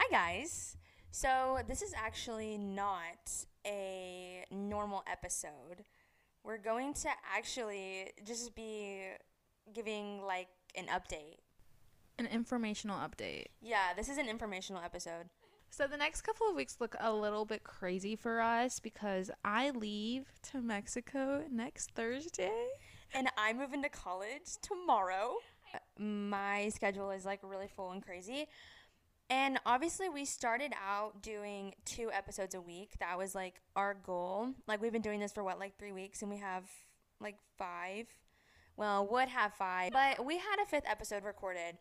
Hi, guys. So, this is actually not a normal episode. We're going to actually just be giving like an update. An informational update. Yeah, this is an informational episode. So the next couple of weeks look a little bit crazy for us because I leave to Mexico next Thursday. And I move into college tomorrow. Uh, my schedule is like really full and crazy. And obviously, we started out doing two episodes a week. That was like our goal. Like, we've been doing this for what, like three weeks, and we have like five. Well, would have five. But we had a fifth episode recorded.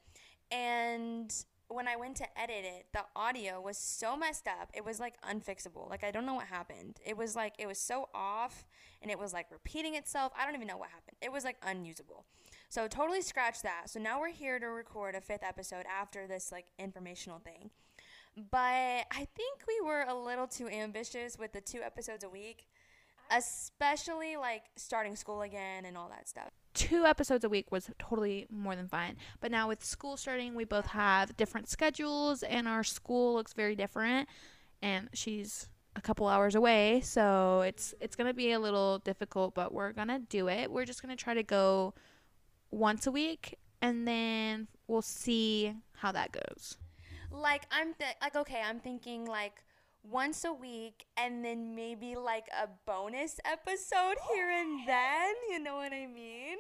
And when I went to edit it, the audio was so messed up. It was like unfixable. Like I don't know what happened. It was like it was so off and it was like repeating itself. I don't even know what happened. It was like unusable. So totally scratch that. So now we're here to record a fifth episode after this like informational thing. But I think we were a little too ambitious with the two episodes a week, especially like starting school again and all that stuff two episodes a week was totally more than fine. But now with school starting, we both have different schedules and our school looks very different and she's a couple hours away, so it's it's going to be a little difficult, but we're going to do it. We're just going to try to go once a week and then we'll see how that goes. Like I'm th- like okay, I'm thinking like once a week and then maybe like a bonus episode here and then. You know what I mean?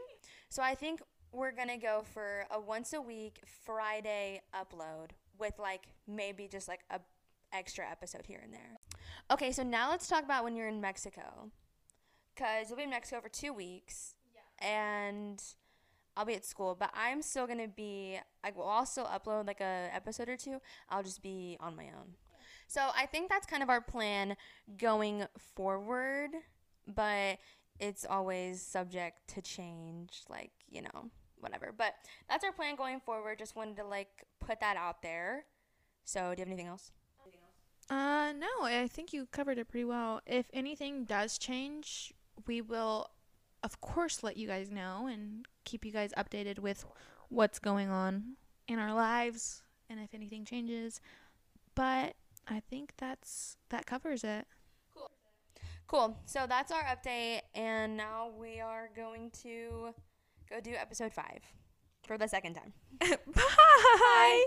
So I think we're going to go for a once a week Friday upload with like maybe just like a extra episode here and there. Okay, so now let's talk about when you're in Mexico. Cuz you'll be in Mexico for 2 weeks. Yeah. And I'll be at school, but I'm still to be I will also upload like a episode or two. I'll just be on my own. So I think that's kind of our plan going forward, but it's always subject to change, like, you know, whatever. But that's our plan going forward. Just wanted to like put that out there. So, do you have anything else? Uh, no, I think you covered it pretty well. If anything does change, we will, of course, let you guys know and keep you guys updated with what's going on in our lives and if anything changes. But I think that's that covers it. Cool. Cool. So that's our update and now we are going to go do episode 5 for the second time. Bye. Bye.